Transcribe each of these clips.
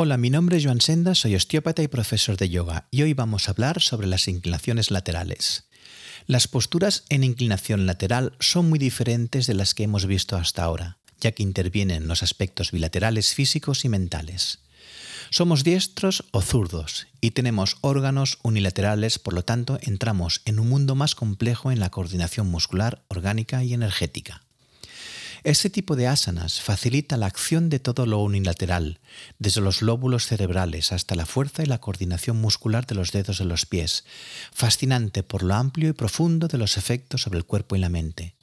Hola, mi nombre es Joan Senda, soy osteópata y profesor de yoga y hoy vamos a hablar sobre las inclinaciones laterales. Las posturas en inclinación lateral son muy diferentes de las que hemos visto hasta ahora, ya que intervienen los aspectos bilaterales físicos y mentales. Somos diestros o zurdos y tenemos órganos unilaterales, por lo tanto entramos en un mundo más complejo en la coordinación muscular, orgánica y energética. Este tipo de asanas facilita la acción de todo lo unilateral, desde los lóbulos cerebrales hasta la fuerza y la coordinación muscular de los dedos de los pies, fascinante por lo amplio y profundo de los efectos sobre el cuerpo y la mente.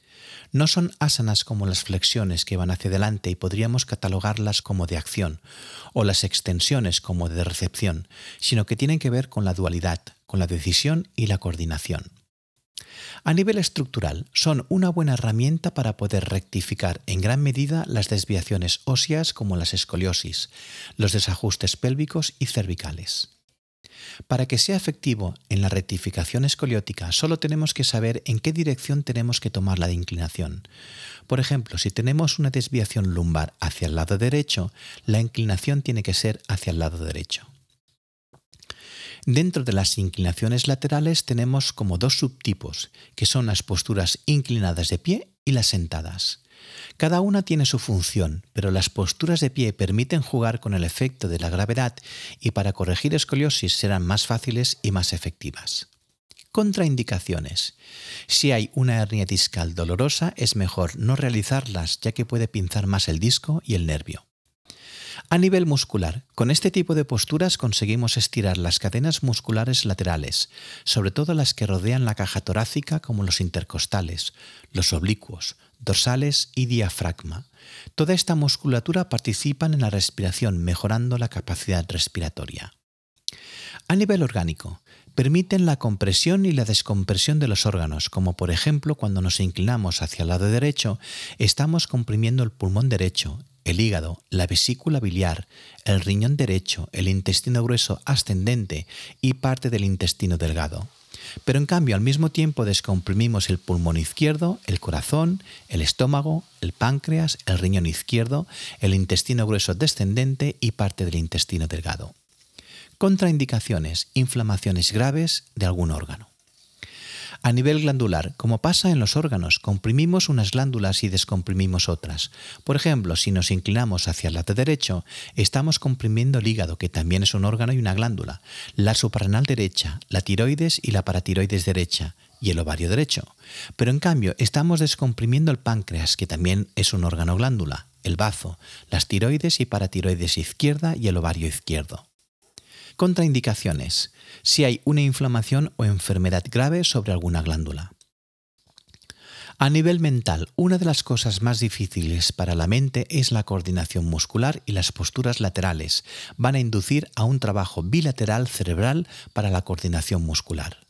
No son asanas como las flexiones que van hacia adelante y podríamos catalogarlas como de acción, o las extensiones como de recepción, sino que tienen que ver con la dualidad, con la decisión y la coordinación. A nivel estructural, son una buena herramienta para poder rectificar en gran medida las desviaciones óseas como las escoliosis, los desajustes pélvicos y cervicales. Para que sea efectivo en la rectificación escoliótica, solo tenemos que saber en qué dirección tenemos que tomar la inclinación. Por ejemplo, si tenemos una desviación lumbar hacia el lado derecho, la inclinación tiene que ser hacia el lado derecho. Dentro de las inclinaciones laterales tenemos como dos subtipos, que son las posturas inclinadas de pie y las sentadas. Cada una tiene su función, pero las posturas de pie permiten jugar con el efecto de la gravedad y para corregir escoliosis serán más fáciles y más efectivas. Contraindicaciones. Si hay una hernia discal dolorosa es mejor no realizarlas ya que puede pinzar más el disco y el nervio. A nivel muscular, con este tipo de posturas conseguimos estirar las cadenas musculares laterales, sobre todo las que rodean la caja torácica como los intercostales, los oblicuos, dorsales y diafragma. Toda esta musculatura participa en la respiración mejorando la capacidad respiratoria. A nivel orgánico, permiten la compresión y la descompresión de los órganos, como por ejemplo cuando nos inclinamos hacia el lado derecho, estamos comprimiendo el pulmón derecho, el hígado, la vesícula biliar, el riñón derecho, el intestino grueso ascendente y parte del intestino delgado. Pero en cambio al mismo tiempo descomprimimos el pulmón izquierdo, el corazón, el estómago, el páncreas, el riñón izquierdo, el intestino grueso descendente y parte del intestino delgado. Contraindicaciones, inflamaciones graves de algún órgano. A nivel glandular, como pasa en los órganos, comprimimos unas glándulas y descomprimimos otras. Por ejemplo, si nos inclinamos hacia el lado derecho, estamos comprimiendo el hígado, que también es un órgano y una glándula, la suprarrenal derecha, la tiroides y la paratiroides derecha, y el ovario derecho. Pero en cambio, estamos descomprimiendo el páncreas, que también es un órgano glándula, el bazo, las tiroides y paratiroides izquierda y el ovario izquierdo. Contraindicaciones. Si hay una inflamación o enfermedad grave sobre alguna glándula. A nivel mental, una de las cosas más difíciles para la mente es la coordinación muscular y las posturas laterales van a inducir a un trabajo bilateral cerebral para la coordinación muscular.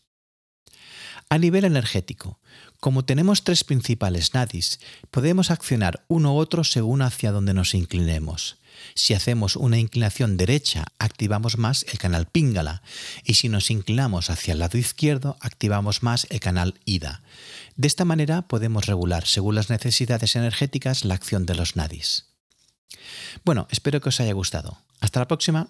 A nivel energético, como tenemos tres principales nadis, podemos accionar uno u otro según hacia donde nos inclinemos. Si hacemos una inclinación derecha, activamos más el canal Pingala y si nos inclinamos hacia el lado izquierdo, activamos más el canal Ida. De esta manera podemos regular, según las necesidades energéticas, la acción de los nadis. Bueno, espero que os haya gustado. Hasta la próxima.